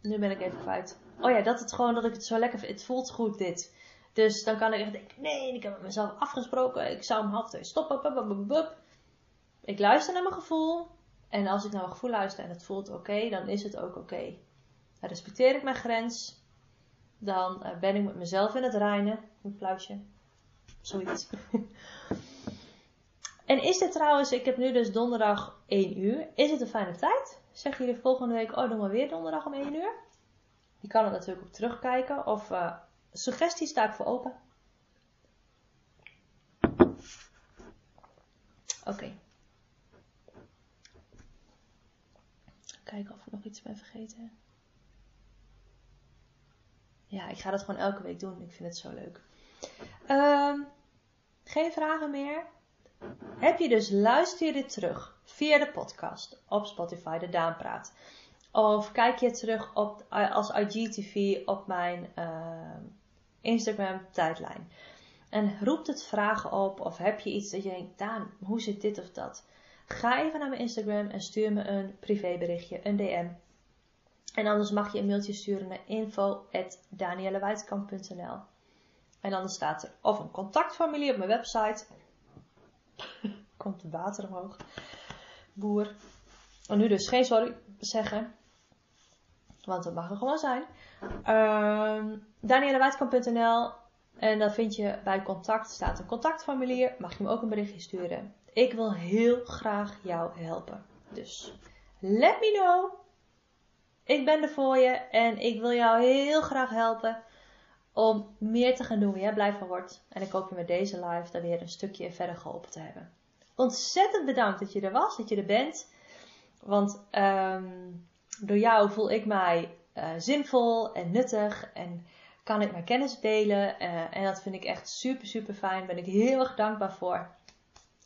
Nu ben ik even kwijt. Oh ja, dat het gewoon dat ik het zo lekker vind. Het voelt goed dit. Dus dan kan ik echt denken, nee, ik heb met mezelf afgesproken. Ik zou om half twee stoppen. Ik luister naar mijn gevoel. En als ik naar mijn gevoel luister en het voelt oké, dan is het ook oké. Dan respecteer ik mijn grens. Dan eh, ben ik met mezelf in het reinen. Een applausje. Zoiets. en is dit trouwens, ik heb nu dus donderdag 1 uur. Is het een fijne tijd? Zeggen jullie volgende week, oh, doe maar weer donderdag om 1 uur? Je kan er natuurlijk op terugkijken. Of uh, Suggesties sta ik voor open. Oké. Kijken of ik nog iets ben vergeten. Ja, ik ga dat gewoon elke week doen. Ik vind het zo leuk. Ehm, geen vragen meer. Heb je dus luister je dit terug via de podcast op Spotify, de Daanpraat. Of kijk je terug op, als IGTV op mijn uh, Instagram tijdlijn. En roept het vragen op of heb je iets dat je denkt, Daan, hoe zit dit of dat? Ga even naar mijn Instagram en stuur me een privéberichtje, een DM. En anders mag je een mailtje sturen naar info.daniellewijtkamp.nl En dan staat er of een contactformulier op mijn website. Komt water omhoog. Boer. En nu dus geen sorry zeggen. Want dat mag er gewoon zijn. Uh, en dan vind je bij contact staat een contactformulier. Mag je me ook een berichtje sturen. Ik wil heel graag jou helpen. Dus let me know. Ik ben er voor je en ik wil jou heel graag helpen om meer te gaan doen waar jij blij van wordt. En ik hoop je met deze live dan weer een stukje verder geholpen te hebben. Ontzettend bedankt dat je er was, dat je er bent. Want um, door jou voel ik mij uh, zinvol en nuttig en kan ik mijn kennis delen. Uh, en dat vind ik echt super, super fijn. Ben ik heel erg dankbaar voor.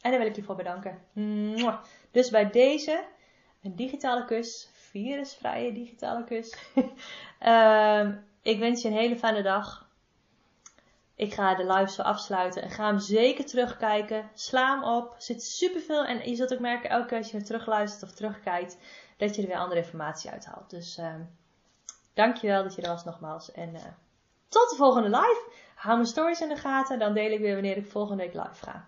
En daar wil ik je voor bedanken. Dus bij deze een digitale kus. Virusvrije digitale kus. uh, ik wens je een hele fijne dag. Ik ga de live zo afsluiten en ga hem zeker terugkijken. Sla hem op. Er zit superveel en je zult ook merken elke keer als je hem terugluistert of terugkijkt dat je er weer andere informatie uithaalt. Dus uh, dankjewel dat je er was nogmaals. En uh, tot de volgende live. Hou mijn stories in de gaten. Dan deel ik weer wanneer ik volgende week live ga.